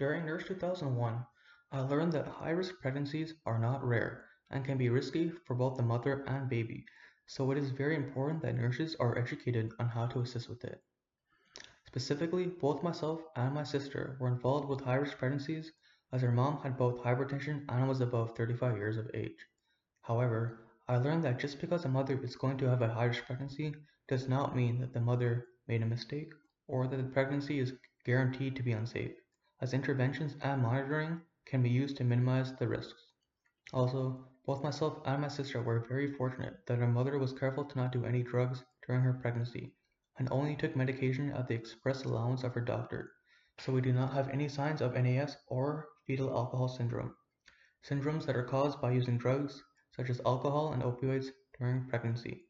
During Nurse 2001, I learned that high risk pregnancies are not rare and can be risky for both the mother and baby, so it is very important that nurses are educated on how to assist with it. Specifically, both myself and my sister were involved with high risk pregnancies as our mom had both hypertension and was above 35 years of age. However, I learned that just because a mother is going to have a high risk pregnancy does not mean that the mother made a mistake or that the pregnancy is guaranteed to be unsafe, as interventions and monitoring can be used to minimize the risks. Also, both myself and my sister were very fortunate that our mother was careful to not do any drugs during her pregnancy and only took medication at the express allowance of her doctor, so we do not have any signs of NAS or fetal alcohol syndrome, syndromes that are caused by using drugs such as alcohol and opioids during pregnancy.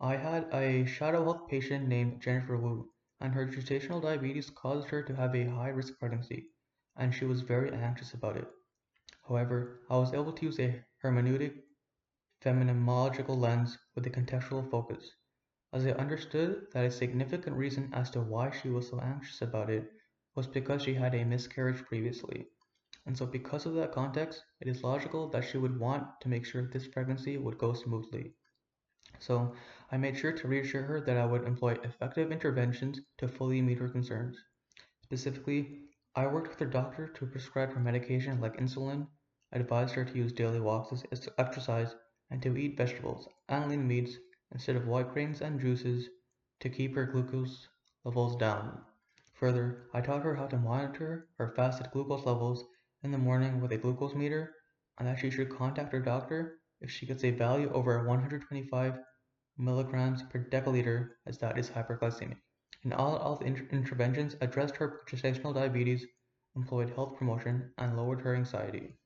I had a shadow health patient named Jennifer Wu, and her gestational diabetes caused her to have a high risk pregnancy, and she was very anxious about it. However, I was able to use a hermeneutic phenomenological lens with a contextual focus, as I understood that a significant reason as to why she was so anxious about it was because she had a miscarriage previously. And so because of that context, it is logical that she would want to make sure this pregnancy would go smoothly. So I made sure to reassure her that I would employ effective interventions to fully meet her concerns. Specifically, I worked with her doctor to prescribe her medication like insulin, I advised her to use daily walks as exercise, and to eat vegetables and lean meats instead of white grains and juices to keep her glucose levels down. Further, I taught her how to monitor her fasted glucose levels in the morning with a glucose meter and that she should contact her doctor if she gets a value over 125 milligrams per deciliter as that is hyperglycemic. And all health inter interventions addressed her gestational diabetes, employed health promotion, and lowered her anxiety.